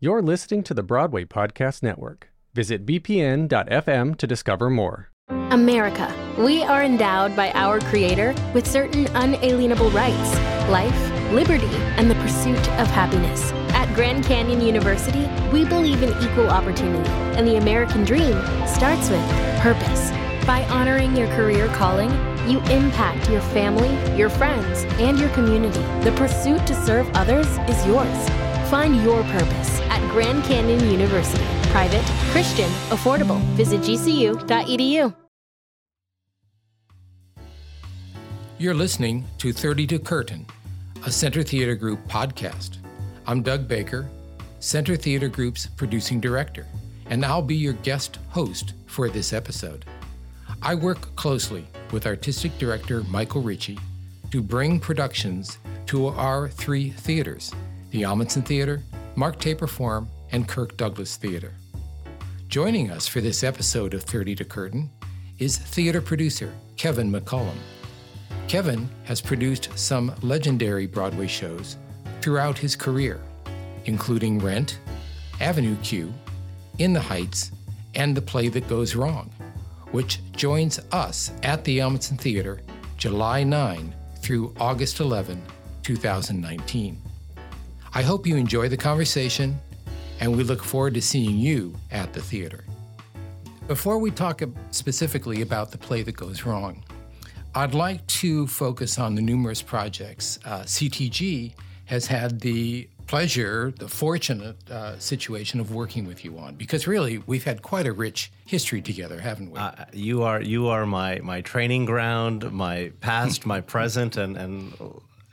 You're listening to the Broadway Podcast Network. Visit bpn.fm to discover more. America. We are endowed by our Creator with certain unalienable rights life, liberty, and the pursuit of happiness. At Grand Canyon University, we believe in equal opportunity, and the American dream starts with purpose. By honoring your career calling, you impact your family, your friends, and your community. The pursuit to serve others is yours. Find your purpose at Grand Canyon University. Private, Christian, affordable. Visit gcu.edu. You're listening to 30 to Curtain, a Center Theater Group podcast. I'm Doug Baker, Center Theater Group's producing director, and I'll be your guest host for this episode. I work closely with artistic director Michael Ritchie to bring productions to our three theaters the Ahmanson Theater, Mark Taper Forum, and Kirk Douglas Theater. Joining us for this episode of 30 to Curtain is theater producer Kevin McCollum. Kevin has produced some legendary Broadway shows throughout his career, including Rent, Avenue Q, In the Heights, and The Play That Goes Wrong, which joins us at the Ahmanson Theater July 9 through August 11, 2019. I hope you enjoy the conversation, and we look forward to seeing you at the theater. Before we talk specifically about the play that goes wrong, I'd like to focus on the numerous projects uh, CTG has had the pleasure, the fortunate uh, situation of working with you on, because really we've had quite a rich history together, haven't we? Uh, you are you are my my training ground, my past, my present, and and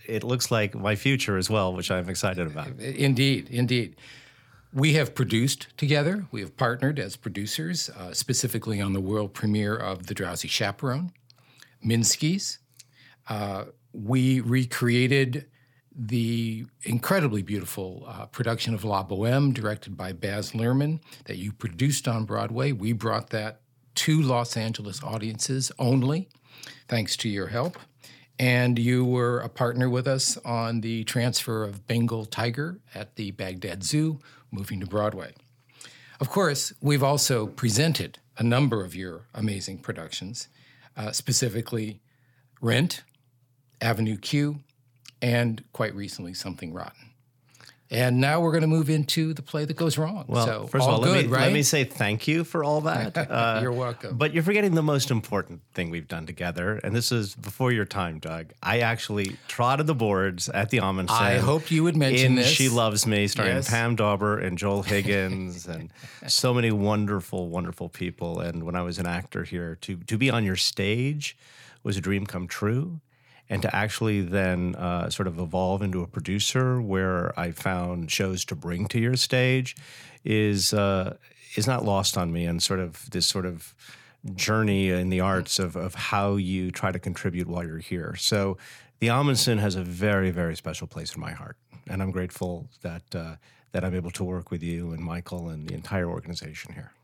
it looks like my future as well, which I'm excited about. Indeed, indeed. We have produced together. We have partnered as producers, uh, specifically on the world premiere of The Drowsy Chaperone, Minsky's. Uh, we recreated the incredibly beautiful uh, production of La Boheme, directed by Baz Luhrmann, that you produced on Broadway. We brought that to Los Angeles audiences only, thanks to your help. And you were a partner with us on the transfer of Bengal Tiger at the Baghdad Zoo, moving to Broadway. Of course, we've also presented a number of your amazing productions, uh, specifically Rent, Avenue Q, and quite recently, Something Rotten. And now we're going to move into the play that goes wrong. Well, so, first all of all, good, let, me, right? let me say thank you for all that. Uh, you're welcome. But you're forgetting the most important thing we've done together, and this is before your time, Doug. I actually trotted the boards at the Ahmanson. I hoped you would mention in this. She Loves Me, starring Yes. Pam Dawber and Joel Higgins, and so many wonderful, wonderful people. And when I was an actor here, to to be on your stage was a dream come true and to actually then uh, sort of evolve into a producer where I found shows to bring to your stage is uh, is not lost on me, and sort of this sort of journey in the arts of of how you try to contribute while you're here. So, the Ahmanson has a very very special place in my heart, and I'm grateful that uh, that I'm able to work with you and Michael and the entire organization here.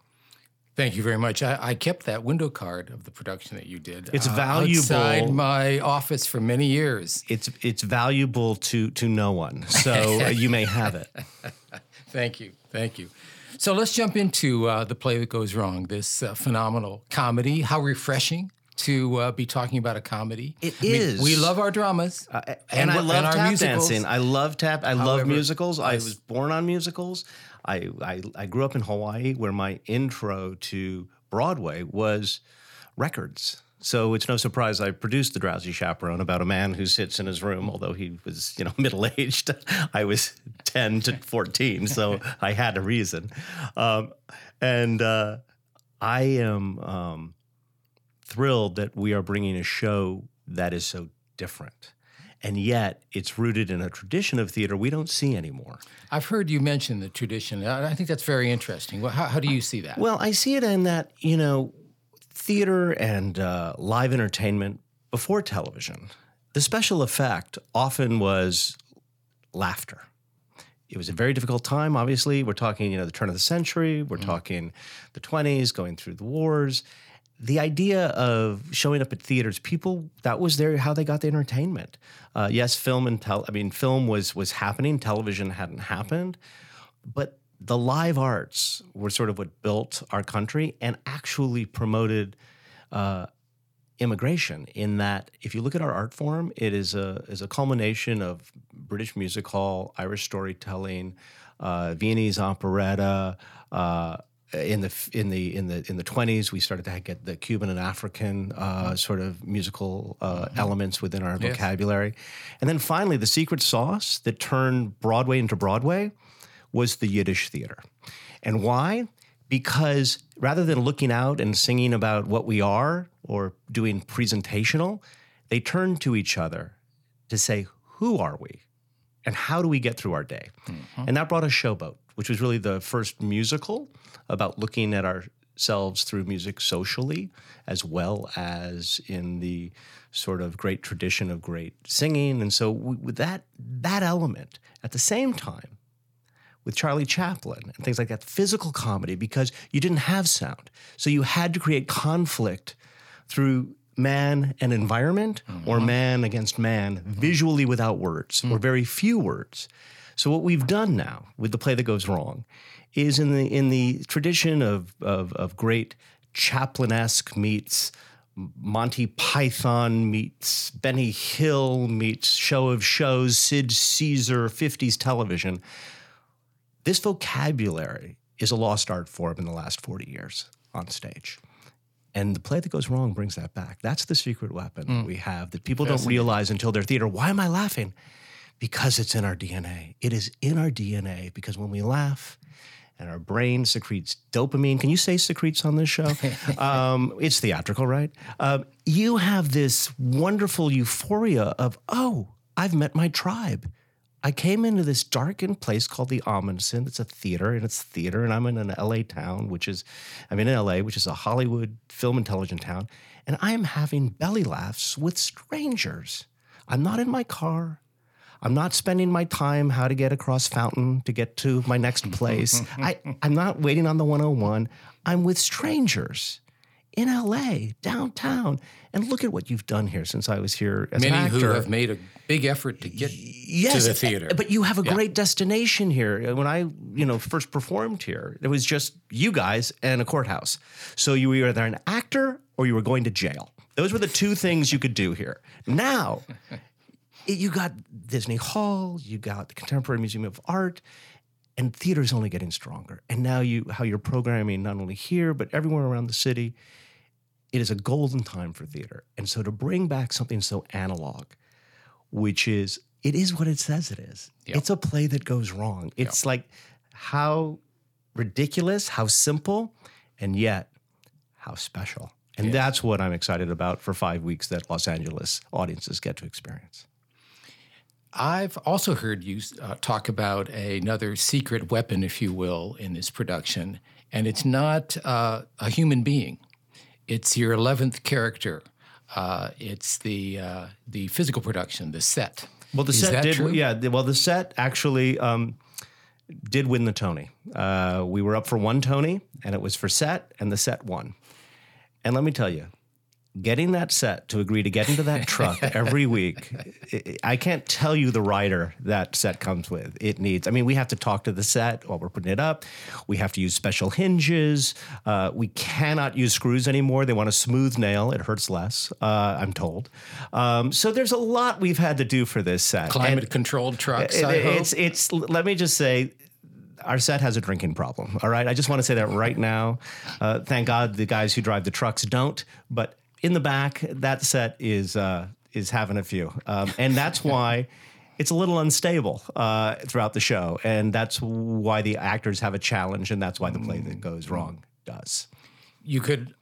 Thank you very much. I, I kept that window card of the production that you did. It's uh, valuable. outside my office for many years. It's it's valuable to to no one, so you may have it. Thank you, thank you. So let's jump into uh, the play that goes wrong. This uh, phenomenal comedy. How refreshing to uh, be talking about a comedy. It I mean, is. we love our dramas, and, I love our tap musicals. dancing. I love tap. I love musicals. I was born on musicals. I, I I grew up in Hawaii, where my intro to Broadway was records. So it's no surprise I produced The Drowsy Chaperone about a man who sits in his room, although he was, you know, middle aged. I was 10 to 14, so I had a reason. Um, and uh, I am um, thrilled that we are bringing a show that is so different. And yet it's rooted in a tradition of theater we don't see anymore. I've heard you mention the tradition. I I think that's very interesting. Well, how, how do you see that? Well, I see it in that, you know, theater and uh, live entertainment before television, the special effect often was laughter. It was a very difficult time, obviously. We're talking, you know, the turn of the century, we're talking the 20s, going through the wars. The idea of showing up at theaters, people that was their how they got the entertainment. Uh, yes, film and tel- I mean, film was was happening, television hadn't happened, but the live arts were sort of what built our country and actually promoted uh, immigration. In that, if you look at our art form, it is a is a culmination of British music hall, Irish storytelling, uh, Viennese operetta. In the in the in the in the twenties, we started to get the Cuban and African uh, sort of musical uh, elements within our Yes. vocabulary, and then finally, the secret sauce that turned Broadway into Broadway was the Yiddish theater, and why? Because rather than looking out and singing about what we are or doing presentational, they turned to each other to say, "Who are we?" and how do we get through our day? And that brought us Showboat, which was really the first musical about looking at ourselves through music socially, as well as in the sort of great tradition of great singing. And so, with that that element, at the same time, with Charlie Chaplin and things like that, physical comedy, because you didn't have sound, so you had to create conflict through man and environment or mm-hmm. man against man mm-hmm. visually without words or mm. very few words. So what we've done now with the play that goes wrong is in the in the tradition of of, of great Chaplin-esque meets Monty Python meets Benny Hill meets Show of Shows, Sid Caesar, 50s television. This vocabulary is a lost art form in the last 40 years on stage. And the play that goes wrong brings that back. That's the secret weapon that mm. we have that people don't realize until they're theater. Why am I laughing? Because it's in our DNA. It is in our DNA because when we laugh and our brain secretes dopamine, can you say secretes on this show? um, it's theatrical, right? Um, you have this wonderful euphoria of, oh, I've met my tribe. I came into this darkened place called the Ahmanson. It's a theater, and it's theater, and I'm in an LA town, which is, I'm in LA, which is a Hollywood film intelligent town, and I am having belly laughs with strangers. I'm not in my car. I'm not spending my time how to get across Fountain to get to my next place. I, I'm not waiting on the 101. I'm with strangers in LA, downtown. And look at what you've done here since I was here as Many an who have made a big effort to get yes, to the theater. But you have a great destination here. When I, you know, first performed here, it was just you guys and a courthouse. So you were either an actor or you were going to jail. Those were the two things you could do here. Now, you got Disney Hall, you got the Contemporary Museum of Art, and theater is only getting stronger. And now you, how you're programming not only here but everywhere around the city, it is a golden time for theater. And so to bring back something so analog, which is it is what it says it is. Yep. It's a play that goes wrong. It's like how ridiculous, how simple, and yet how special. And that's what I'm excited about for five weeks that Los Angeles audiences get to experience. I've also heard you uh, talk about another secret weapon, if you will, in this production, and it's not uh, a human being. It's your eleventh character. Uh, it's the uh, the physical production, the set. Well, the Is set did. true? Yeah. Well, the set actually um, did win the Tony. Uh, we were up for one Tony, and it was for set, and the set won. And let me tell you, getting that set to agree to get into that truck every week, I- can't tell you the rider that set comes with. It needs. I mean, we have to talk to the set while we're putting it up. We have to use special hinges. Uh, we cannot use screws anymore. They want a smooth nail. It hurts less. Uh, I'm told. Um, so there's a lot we've had to do for this set. And- Climate controlled trucks. I it- hope. it's it's let me just say our set has a drinking problem all right i just want to say that right now uh, thank god the guys who drive the trucks don't but in the back that set is uh, is having a few. Um, and that's why it's a little unstable uh, throughout the show. And that's why the actors have a challenge and that's why the play that goes wrong does. You could,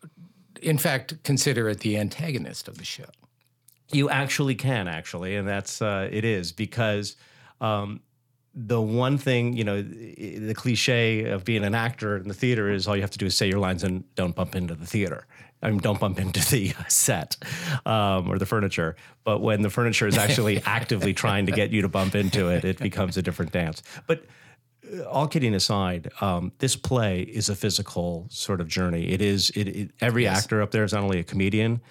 in fact, consider it the antagonist of the show. You actually can, actually, and that's uh, it is because um, the one thing you know, the cliche of being an actor in the theater is all you have to do is say your lines and don't bump into the theater. I mean, don't bump into the set um, or the furniture. But when the furniture is actually actively trying to get you to bump into it, it becomes a different dance. But uh, all kidding aside, um, this play is a physical sort of journey. It is. It, it every actor up there is not only a comedian;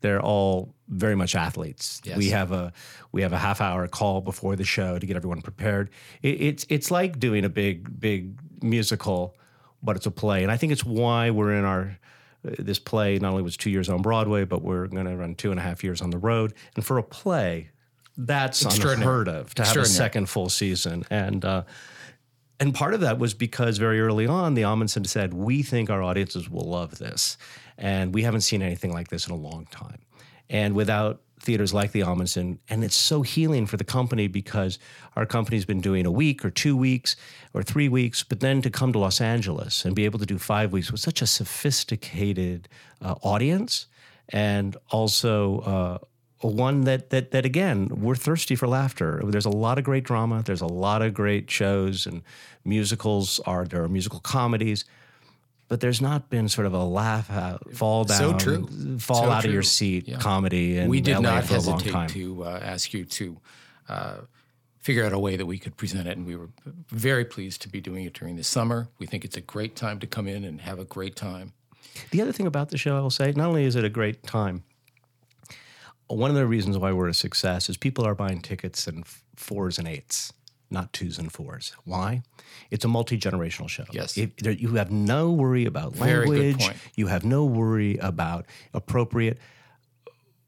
they're all very much athletes. Yes. We have a we have a half hour call before the show to get everyone prepared. It, it's it's like doing a big big musical, but it's a play. And I think it's why we're in our uh, this play not only was two years on Broadway, but we're going to run two and a half years on the road. And for a play, that's unheard of to have a second full season. And uh, and part of that was because very early on, the Ahmanson said, "We think our audiences will love this, and we haven't seen anything like this in a long time." And without theaters like the Ahmanson, and it's so healing for the company because our company's been doing a week or two weeks or three weeks, but then to come to Los Angeles and be able to do five weeks with such a sophisticated uh, audience, and also. Uh, one that that that again we're thirsty for laughter. There's a lot of great drama. There's a lot of great shows and musicals. Are there are musical comedies, but there's not been sort of a laugh out, fall down, so true. fall so out true. of your seat yeah. comedy. And we did LA not for hesitate a long time. to uh, ask you to. Uh, figure out a way that we could present it, and we were very pleased to be doing it during the summer. We think it's a great time to come in and have a great time. The other thing about the show, I will say, not only is it a great time, one of the reasons why we're a success is people are buying tickets in fours and eights, not twos and fours. Why? It's a multi generational show. Yes. If, there, you have no worry about language. You have no worry about appropriate.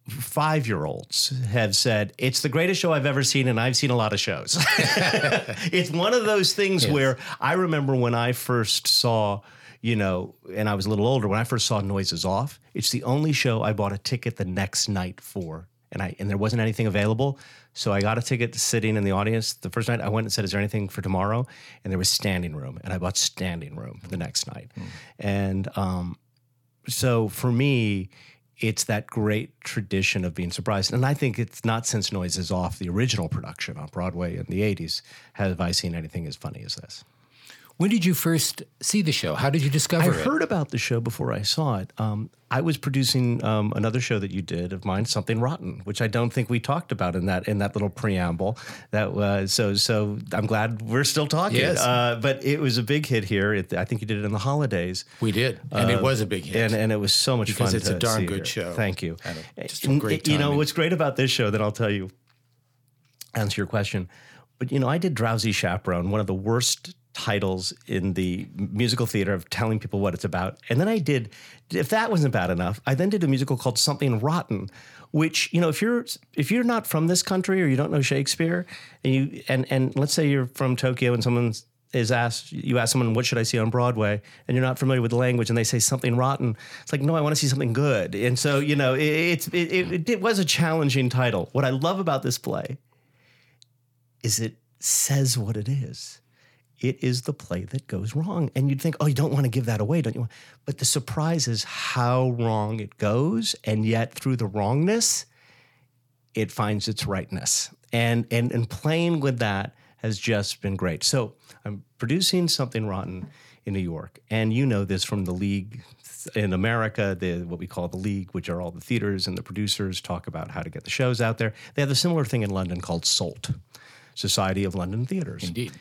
Five year olds have said, It's the greatest show I've ever seen, and I've seen a lot of shows. it's one of those things where I remember when I first saw you know, and I was a little older when I first saw Noises Off. It's the only show I bought a ticket the next night for, and I and there wasn't anything available, so I got a ticket sitting in the audience. The first night I went and said, "Is there anything for tomorrow?" And there was standing room, and I bought standing room the next night, mm. and um, so for me. It's that great tradition of being surprised. And I think it's not since Noises Off, the original production on Broadway in the 80s, have I seen anything as funny as this. When did you first see the show? How did you discover I it? I heard about the show before I saw it. Um, I was producing um, another show that you did of mine, Something Rotten, which I don't think we talked about in that in that little preamble. That was so so. I'm glad we're still talking. Yes. Uh, but it was a big hit here. It, I think you did it in the holidays. We did, and uh, it was a big hit, and, and it was so much because fun. It's a darn good here. show. Thank you. A, just a great You know what's great about this show that I'll tell you. Answer your question, but you know I did Drowsy Chaperone, one of the worst titles in the musical theater of telling people what it's about. And then I did, if that wasn't bad enough, I then did a musical called Something Rotten, which you know if you're if you're not from this country or you don't know Shakespeare, and you and and let's say you're from Tokyo and someone is asked you ask someone what should I see on Broadway? and you're not familiar with the language and they say something rotten it's like no I want to see something good. And so you know it, it's it, it, it was a challenging title. What I love about this play is it says what it is it is the play that goes wrong. And you'd think, oh, you don't want to give that away, don't you? But the surprise is how wrong it goes. And yet, through the wrongness, it finds its rightness. And, and, and playing with that has just been great. So I'm producing Something Rotten in New York. And you know this from the league in America, the what we call the league, which are all the theaters and the producers talk about how to get the shows out there. They have a similar thing in London called SOLT, Society of London Theaters. Indeed.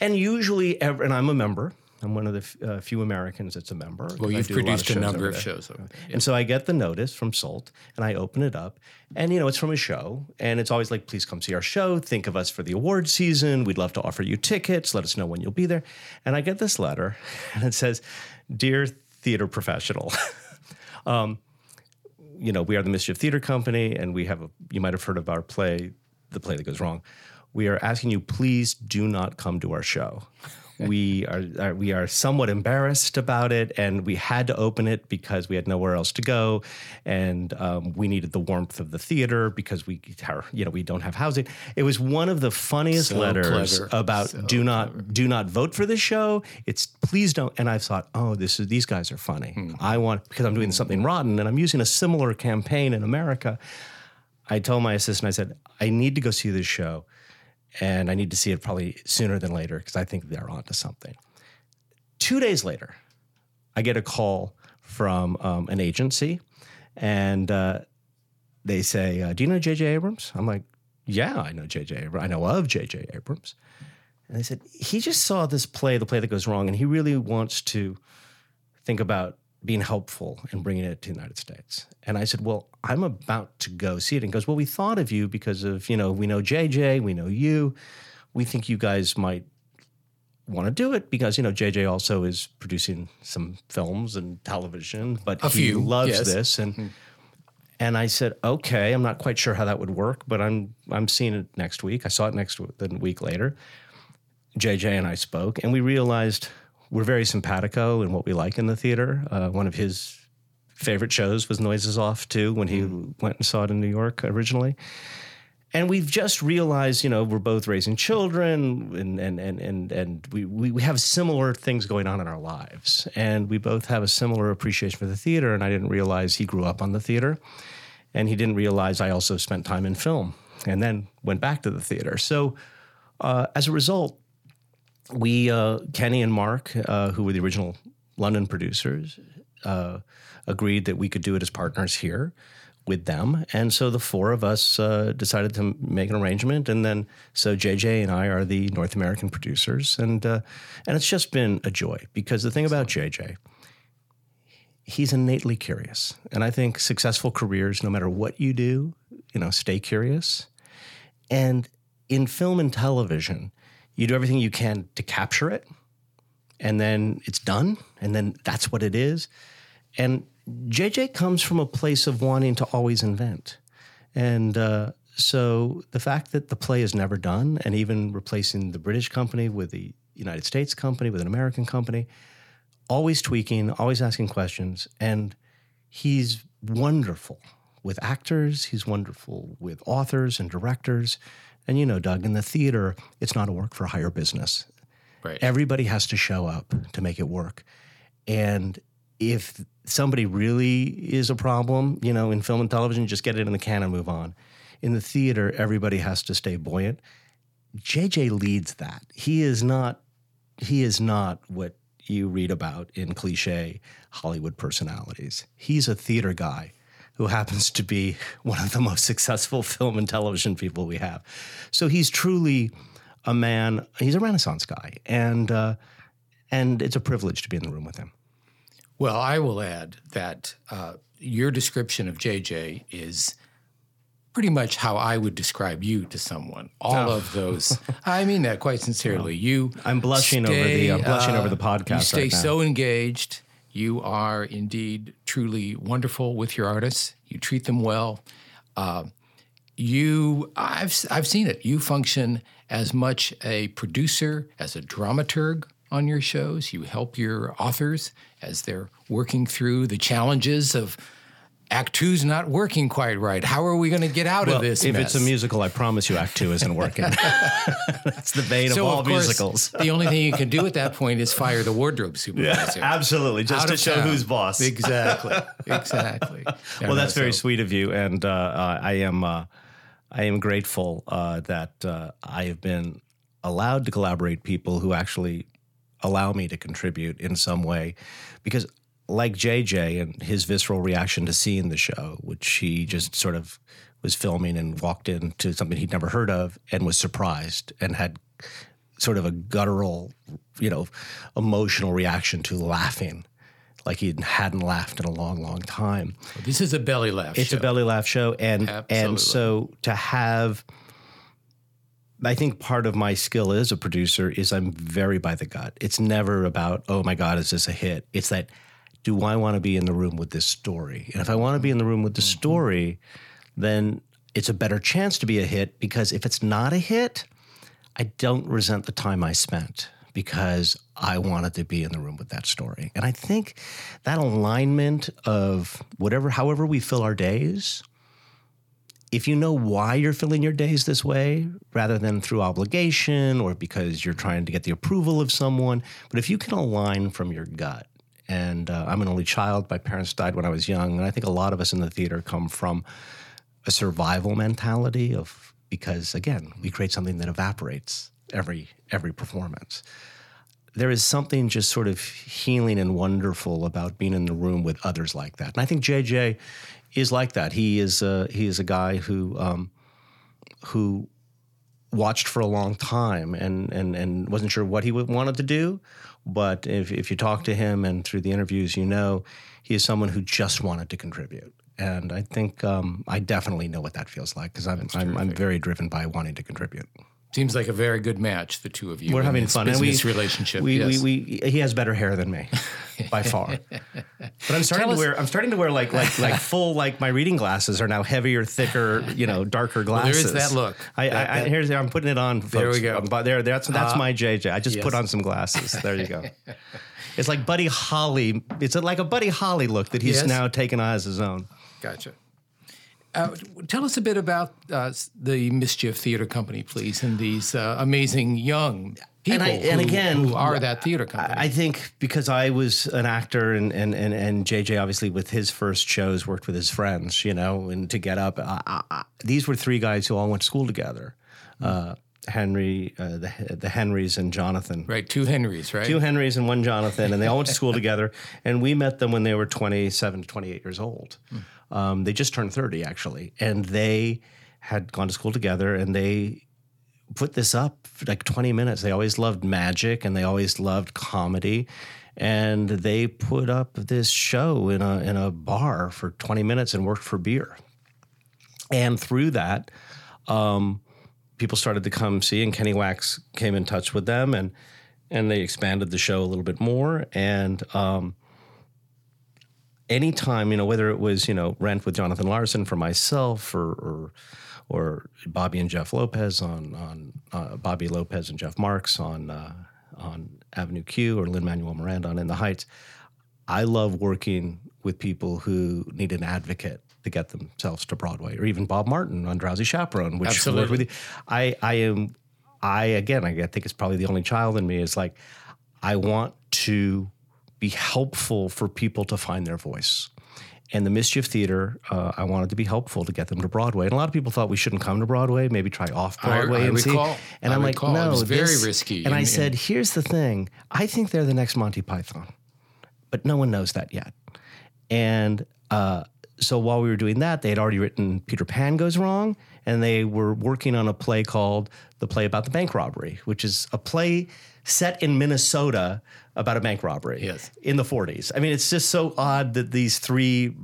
And usually, and I'm a member. I'm one of the f- uh, few Americans that's a member. Well, you've produced a, a number of shows. Over there. Yeah. And so I get the notice from Solt and I open it up. And, you know, it's from a show. And it's always like, please come see our show. Think of us for the award season. We'd love to offer you tickets. Let us know when you'll be there. And I get this letter and it says, Dear theater professional, um, you know, we are the Mischief Theater Company and we have a, you might have heard of our play, The Play That Goes Wrong we are asking you please do not come to our show. we are, are, we are somewhat embarrassed about it, and we had to open it because we had nowhere else to go, and um, we needed the warmth of the theater because we are, you know we don't have housing. It was one of the funniest so letters clever. about so do not clever. do not vote for this show. It's please don't. And I thought, oh, this is these guys are funny. Hmm. I want because I'm doing something rotten, and I'm using a similar campaign in America. I told my assistant, I said, I need to go see this show and I need to see it probably sooner than later because I think they're onto something. Two days later, I get a call from um, an agency, and uh, they say, uh, "Do you know J.J. Abrams?" I'm like, "Yeah, I know J.J. Abrams. I know of J.J. Abrams." And they said he just saw this play, the play that goes wrong, and he really wants to think about being helpful and bringing it to the United States. And I said, well, I'm about to go see it. And he goes, well, we thought of you because of, you know, we know JJ, we know you. We think you guys might want to do it because you know JJ also is producing some films and television, but A he few, loves yes. this and. Mm-hmm. And I said, okay, I'm not quite sure how that would work, but I'm I'm seeing it next week. I saw it next the week later. JJ and I spoke, and we realized we're very simpatico in what we like in the theater. Uh, one of his favorite shows was Noises Off too, when he went and saw it in New York originally. And we've just realized, you know, we're both raising children, and and and and and we we we have similar things going on in our lives, and we both have a similar appreciation for the theater. And I didn't realize he grew up on the theater, and he didn't realize I also spent time in film, and then went back to the theater. So, uh, as a result, we uh, Kenny and Mark, uh, who were the original London producers, uh, agreed that we could do it as partners here with them, and so the four of us uh, decided to make an arrangement, and then so JJ and I are the North American producers, and uh, and it's just been a joy because the thing about JJ. He's innately curious. And I think successful careers, no matter what you do, you know, stay curious. And in film and television, you do everything you can to capture it, and then it's done, and then that's what it is. And JJ comes from a place of wanting to always invent. And uh, so the fact that the play is never done, and even replacing the British company with the United States company, with an American company, always tweaking, always asking questions. And he's wonderful with actors, he's wonderful with authors and directors. And you know, Doug, in the theater, it's not a work for hire business. Right. Everybody has to show up to make it work. And if somebody really is a problem, you know, in film and television, just get it in the can and move on. In the theater, everybody has to stay buoyant. JJ leads that. He is not he is not what you read about in cliche Hollywood personalities. He's a theater guy who happens to be one of the most successful film and television people we have. So he's truly a man. He's a Renaissance guy, and uh, and it's a privilege to be in the room with him. Well, I will add that uh, your description of JJ is pretty much how I would describe you to someone. All of those. I mean that quite sincerely. You. I'm blushing over the- I'm blushing over the podcast You stay right so engaged. You are indeed truly wonderful with your artists. You treat them well. Uh, you, I've I've seen it. You function as much a producer as a dramaturg on your shows. You help your authors as they're working through the challenges of Act Two's not working quite right. How are we going to get out of this? if mess? it's a musical, I promise you, Act Two isn't working. That's the bane so of all of course, musicals. the only thing you can do at that point is fire the wardrobe supervisor. absolutely, just Out to show town. who's boss. Exactly. Exactly. Well, that's very so- sweet of you, and uh, uh, I am uh, I am grateful uh, that uh, I have been allowed to collaborate people who actually allow me to contribute in some way, because like JJ and his visceral reaction to seeing the show, which he just sort of was filming and walked into something he'd never heard of and was surprised and had sort of a guttural, you know, emotional reaction to laughing. Like he hadn't laughed in a long, long time. This is a belly laugh. It's show. a belly laugh show, and Absolutely. and so to have, I think part of my skill as a producer is I'm very by the gut. It's never about oh my god, is this a hit? It's that do I want to be in the room with this story? And if I want to be in the room with the Mm-hmm. story, then it's a better chance to be a hit because if it's not a hit, I don't resent the time I spent because I wanted to be in the room with that story. And I think that alignment of whatever, however we fill our days, if you know why you're filling your days this way, rather than through obligation or because you're trying to get the approval of someone, but if you can align from your gut, and uh, I'm an only child, my parents died when I was young, and I think a lot of us in the theater come from a survival mentality of because again we create something that evaporates every every performance. There is something just sort of healing and wonderful about being in the room with others like that and i think jj is like that. He is a, he is a guy who um, who watched for a long time and and and wasn't sure what he wanted to do but if, if you talk to him and through the interviews you know he is someone who just wanted to contribute and I think um, I definitely know what that feels like because I'm, I'm I'm very driven by wanting to contribute. Seems like a very good match, the two of you. We're having this fun, business we, relationship. We, yes. we, we, he has better hair than me, by far. But I'm starting Tell to us- wear. I'm starting to wear like like like full like my reading glasses are now heavier, thicker, you know, darker glasses. there is that look. I, That- I, I that- here's I'm putting it on. Folks. There we go. Um, But there, that's that's Uh, my JJ. I just put on some glasses. There you go. It's like Buddy Holly. It's like a Buddy Holly look that he's Yes. now taken on as his own. Gotcha. Uh, tell us a bit about uh, the Mischief Theater Company, please, and these uh, amazing young people I- and who, again, who are that theater company. I think because I was an actor and, and, and, and JJ obviously with his first shows worked with his friends, you know, and to get up, I, I, these were three guys who all went to school together. Uh, Henry, uh, the, the Henrys and Jonathan. right, two Henrys, right? Two Henrys and one Jonathan, and they all went to school together. And we met them when they were 27 to 28 years old. Um, they just turned 30, actually. And they had gone to school together and they put this up for like 20 minutes. They always loved magic and they always loved comedy. And they put up this show in a, in a bar for 20 minutes and worked for beer. And through that, um, people started to come see, and Kenny Wax came in touch with them, and and they expanded the show a little bit more. And um, anytime, you know, whether it was you know Rent with Jonathan Larson for myself, or or, or Bobby and Jeff Lopez on on uh, Bobby Lopez and Jeff Marx on uh, on Avenue Q, or Lin Manuel Miranda on In the Heights. I love working with people who need an advocate to get themselves to Broadway, or even Bob Martin on Drowsy Chaperone, which Absolutely. with you. I, I am, I again, I think it's probably the only child in me is like, I want to be helpful for people to find their voice. And the Mischief Theater, uh, I wanted to be helpful to get them to Broadway. And a lot of people thought we shouldn't come to Broadway, maybe try off Broadway I and see. And I I'm like, recall. No, was very this- risky And I and- said, here's the thing: I think they're the next Monty Python, but no one knows that yet. And uh, so while we were doing that, they had already written Peter Pan Goes Wrong, and they were working on a play called The Play About the Bank Robbery, which is a play set in Minnesota about a bank robbery Yes. in the 40s. I mean, it's just so odd that these three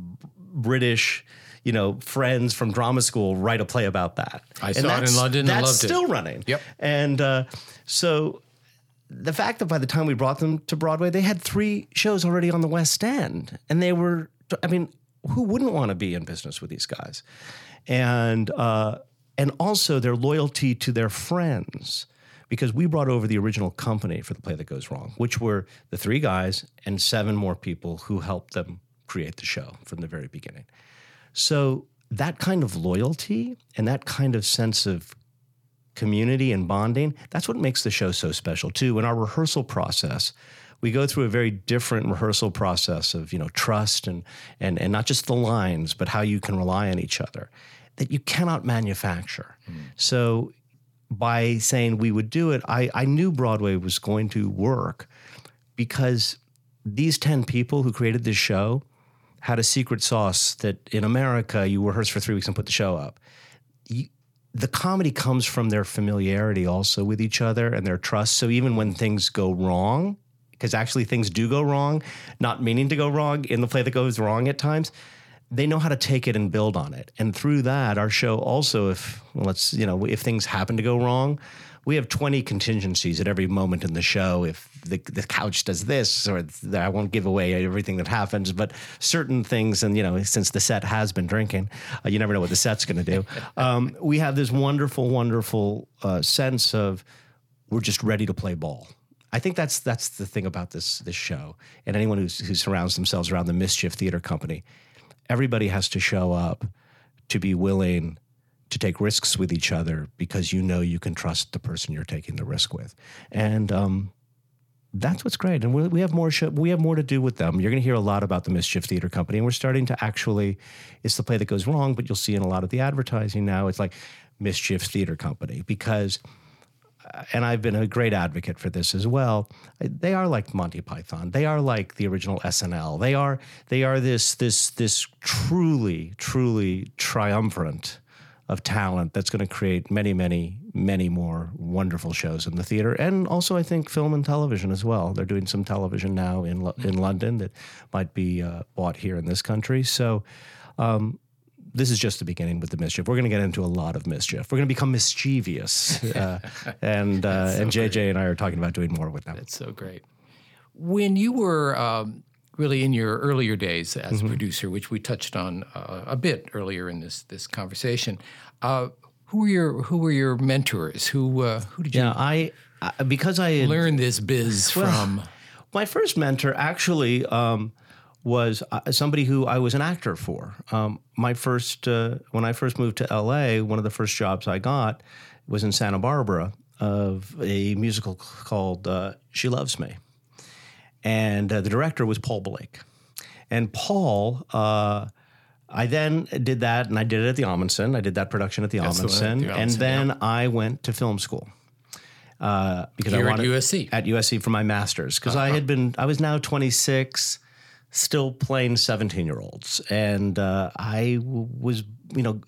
British, you know, friends from drama school write a play about that. I And saw it in London and That's loved it. still running. Yep. And uh, so the fact that by the time we brought them to Broadway, they had three shows already on the West End, and they were. I mean, who wouldn't want to be in business with these guys? And uh, and also their loyalty to their friends, because we brought over the original company for the play that goes wrong, which were the three guys and seven more people who helped them create the show from the very beginning. So that kind of loyalty and that kind of sense of community and bonding, that's what makes the show so special too. In our rehearsal process, we go through a very different rehearsal process of, you know, trust and and and not just the lines, but how you can rely on each other that you cannot manufacture. Mm. So by saying we would do it, I, I knew Broadway was going to work because these 10 people who created this show had a secret sauce that in America you rehearse for three weeks and put the show up. You, the comedy comes from their familiarity also with each other and their trust. So even when things go wrong, because actually things do go wrong, not meaning to go wrong in the play that goes wrong at times, they know how to take it and build on it. And through that, our show also, if let's you know, if things happen to go wrong, we have 20 contingencies at every moment in the show. If the, the couch does this, or the, I won't give away everything that happens, but certain things, and you know, since the set has been drinking, uh, you never know what the set's going to do. Um, we have this wonderful, wonderful uh, sense of we're just ready to play ball. I think that's that's the thing about this this show, and anyone who's, who surrounds themselves around the Mischief Theater Company. Everybody has to show up to be willing to take risks with each other because you know you can trust the person you're taking the risk with, and um, that's what's great. And we, have more show, we have more to do with them. You're going to hear a lot about the Mischief Theater Company, and we're starting to actually. It's the play that goes wrong, but you'll see in a lot of the advertising now. It's like Mischief Theater Company because and I've been a great advocate for this as well. They are like Monty Python. They are like the original SNL. They are they are this this this truly truly triumvirate of talent that's going to create many many many more wonderful shows in the theater and also I think film and television as well. They're doing some television now in in London that might be uh, bought here in this country. So. Um, this is just the beginning with the mischief. We're going to get into a lot of mischief. We're going to become mischievous, uh, and uh, so and JJ great. and I are talking about doing more with them. That's so great. When you were um, really in your earlier days as Mm-hmm. a producer, which we touched on uh, a bit earlier in this this conversation, uh, who were your who were your mentors? Who uh, who did you Yeah, I, I because I learned this biz from? My first mentor actually um, was uh, somebody who I was an actor for. Um, my first, uh, when I first moved to LA, one of the first jobs I got was in Santa Barbara of a musical called uh, She Loves Me. And uh, the director was Paul Blake. And Paul, uh, I then did that and I did it at the Ahmanson. I did that production at the That's the Ahmanson. and Ahmanson, then I went to film school. Uh, because Here I at wanted USC. at USC for my master's because Uh-huh. I had been I was now 26, still playing 17 year olds, and uh, I w- was you know.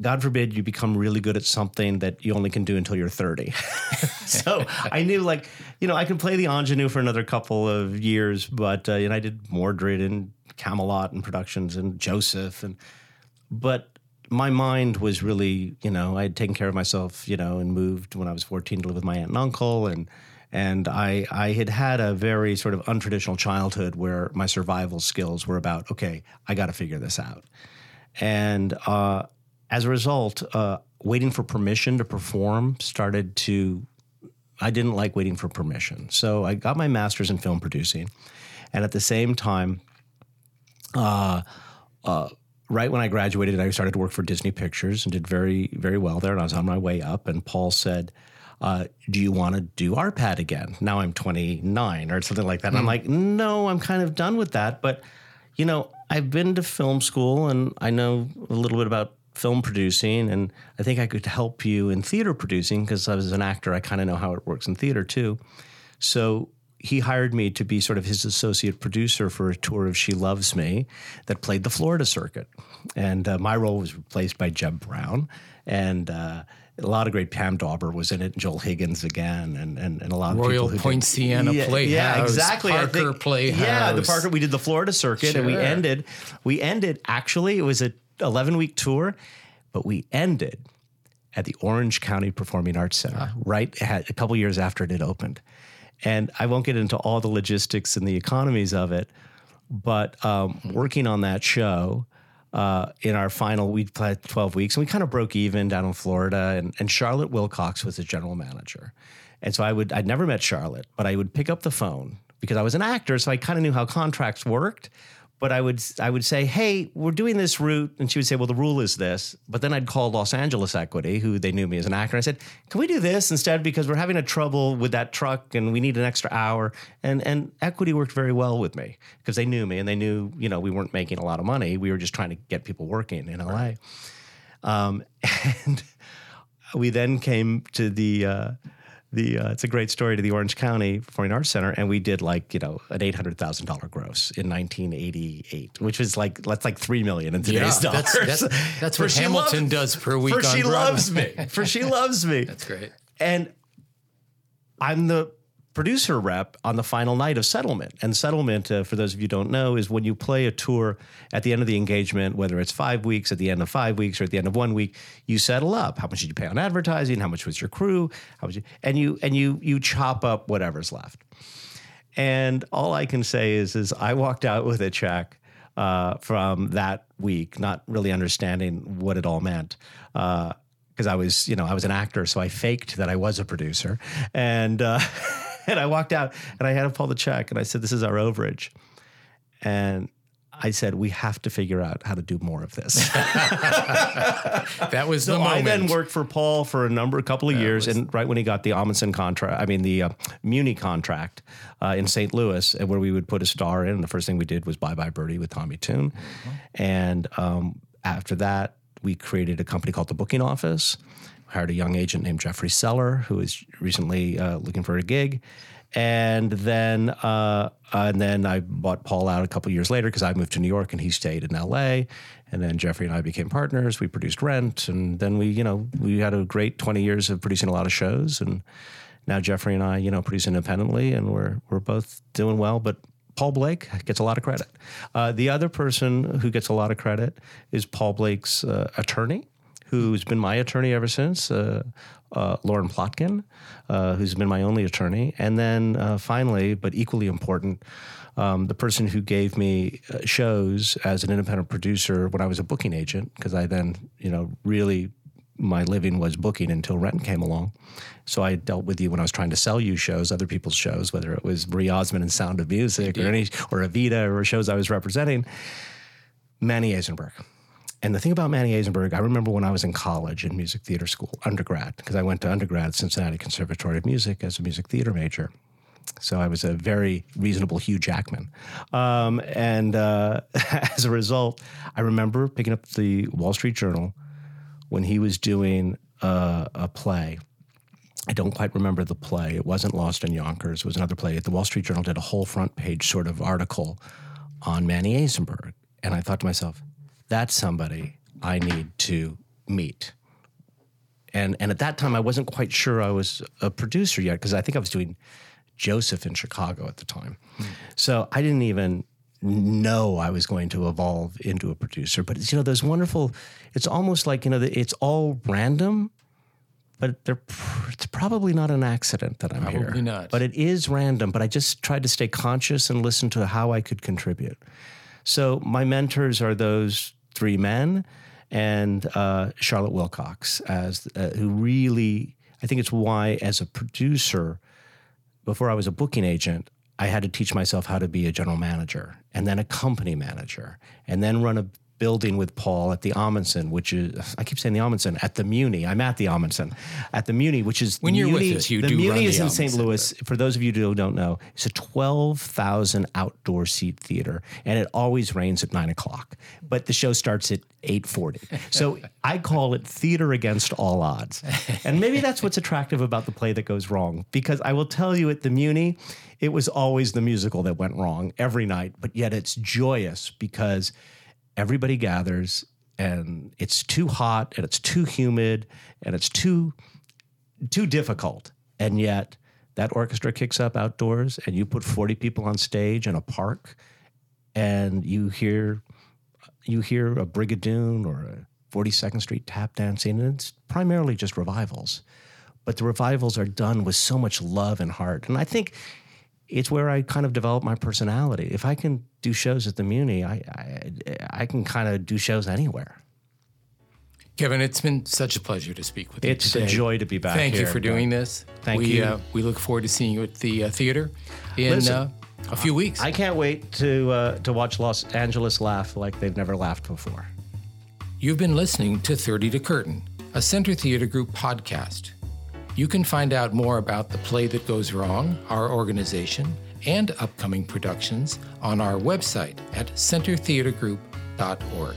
God forbid you become really good at something that you only can do until you're 30. so I knew, like, you know, I could play the ingenue for another couple of years, but uh, know, I did Mordred and Camelot and productions and Joseph, and but my mind was really, you know, I had taken care of myself, you know, and moved when I was 14 to live with my aunt and uncle, and and I I had had a very sort of untraditional childhood where my survival skills were about, okay, I got to figure this out, and uh, as a result, uh, waiting for permission to perform started to. I didn't like waiting for permission, so I got my master's in film producing, and at the same time, right when I graduated, I started to work for Disney Pictures and did very, very well there. And I was on my way up. And Paul said, uh, Do you want to do RPAD again? Now I'm 29 or something like that. And I'm like, No, I'm kind of done with that. But, you know, I've been to film school and I know a little bit about film producing. And I think I could help you in theater producing because I was an actor. I kind of know how it works in theater too. So he hired me to be sort of his associate producer for a tour of She Loves Me that played the Florida circuit. And uh, my role was replaced by Jeb Brown. And uh, a lot of great Pam Dawber was in it, and Joel Higgins again, and, and, and a lot of Royal people did- Poinciana yeah, Playhouse, Yeah, exactly. I Parker think- Playhouse. Yeah, the Parker. We did the Florida circuit, and we ended. We ended. Actually, it was a 11 week tour, but we ended at the Orange County Performing Arts Center, right at, a couple years after it had opened. And I won't get into all the logistics and the economies of it, but um, working on that show uh, in our final, we played 12 weeks and we kind of broke even down in Florida. And, and Charlotte Wilcox was the general manager. And so I would, I'd never met Charlotte, but I would pick up the phone because I was an actor. So I kind of knew how contracts worked. But I would I would say, hey, we're doing this route, and she would say, well, the rule is this. But then I'd call Los Angeles Equity, who they knew me as an actor. And I said, can we do this instead because we're having a trouble with that truck and we need an extra hour. And and Equity worked very well with me because they knew me and they knew you know we weren't making a lot of money. We were just trying to get people working in LA. Um, and we then came to the. Uh, the uh, it's a great story to the Orange County Performing Arts Center, and we did like you know an eight hundred thousand dollar gross in nineteen eighty eight, which was like that's like three million in today's Yeah, dollars. that's- that's- that's what Hamilton does per week For she Broadway. loves me. For she loves me. That's great. And I'm the producer rep on the final night of settlement. And settlement, uh, for those of you don't know, is when you play a tour at the end of the engagement, whether it's five weeks, at the end of five weeks, or at the end of one week, you settle up. How much did you pay on advertising? How much was your crew? How much? You, and you and you you chop up whatever's left. And all I can say is, is I walked out with a check uh, from that week, not really understanding what it all meant. because I was, you know, I was an actor, so I faked that I was a producer, and uh, and I walked out and I had to pull the check, and I said, "This is our overage," and I said, "We have to figure out how to do more of this." That was the So I then worked for Paul for a number, a couple of years, and right when he got the Ahmanson contract, I mean the uh, Muni contract uh, in St. Louis, and where we would put a star in. And the first thing we did was Bye Bye Birdie with Tommy Tune, and um, after that, we created a company called the Booking Office. Hired a young agent named Jeffrey Seller, who is recently uh, looking for a gig. And then, uh, and then I bought Paul out a couple years later because I moved to New York and he stayed in L.A. And then Jeffrey and I became partners. We produced Rent, and then we, you know, we had a great twenty years of producing a lot of shows. And now Jeffrey and I, you know, produce independently, and we're we're both doing well. But Paul Blake gets a lot of credit. Uh, the other person who gets a lot of credit is Paul Blake's uh, attorney, who's been my attorney ever since, uh, uh Loren Plotkin, uh, who's been my only attorney. And then uh, finally, but equally important, um, the person who gave me shows as an independent producer when I was a booking agent, because I then, you know, really my living was booking until Rent came along. So I dealt with you when I was trying to sell you shows, other people's shows, whether it was Marie Osmond and Sound of Music or any or Evita or shows I was representing. Manny Azenberg. And the thing about Manny Azenberg, I remember when I was in college in music theater school, undergrad, because I went to undergrad at Cincinnati Conservatory of Music as a music theater major. So I was a very reasonable Hugh Jackman. Um, and uh, as a result, I remember picking up the Wall Street Journal when he was doing uh, a play. I don't quite remember the play. It wasn't Lost in Yonkers. It was another play. The Wall Street Journal did a whole front page sort of article on Manny Azenberg. And I thought to myself, that's somebody I need to meet. And, and at that time, I wasn't quite sure I was a producer yet because I think I was doing Joseph in Chicago at the time. Mm. So I didn't even know I was going to evolve into a producer. But it's, you know, those wonderful, it's almost like, you know, it's all random, but they're, it's probably not an accident that I'm probably here. Probably not. But it is random. But I just tried to stay conscious and listen to how I could contribute. So my mentors are those three men and uh, Charlotte Wilcox, as uh, who really, I think it's why, as a producer, before I was a booking agent, I had to teach myself how to be a general manager and then a company manager and then run a building with Paul at the Ahmanson, which is I keep saying the Ahmanson at the Muni. I'm at the Ahmanson at the Muni, which is when you're Muni, with us, you the do Muni is the in St. Louis. But... For those of you who don't know, it's a 12,000 outdoor seat theater, and it always rains at nine o'clock. But the show starts at 8:40, so I call it theater against all odds. And maybe that's what's attractive about the play that goes wrong, because I will tell you at the Muni it was always the musical that went wrong every night, but yet it's joyous because everybody gathers and it's too hot and it's too humid and it's too too difficult. And yet that orchestra kicks up outdoors and you put 40 people on stage in a park and you hear you hear a brigadoon or a 42nd Street tap dancing and it's primarily just revivals. But the revivals are done with so much love and heart. And I think it's where I kind of develop my personality. If I can do shows at the Muni, I I, I can kind of do shows anywhere. Kevin, it's been such a pleasure to speak with you. It's a joy to be back. Thank here. you for doing this. Thank we, you. Uh, we look forward to seeing you at the uh, theater in Listen, uh, a few weeks. I can't wait to uh, to watch Los Angeles laugh like they've never laughed before. You've been listening to 30 to Curtain, a Center Theater Group podcast. You can find out more about the play that goes wrong, our organization, and upcoming productions on our website at centertheatergroup.org.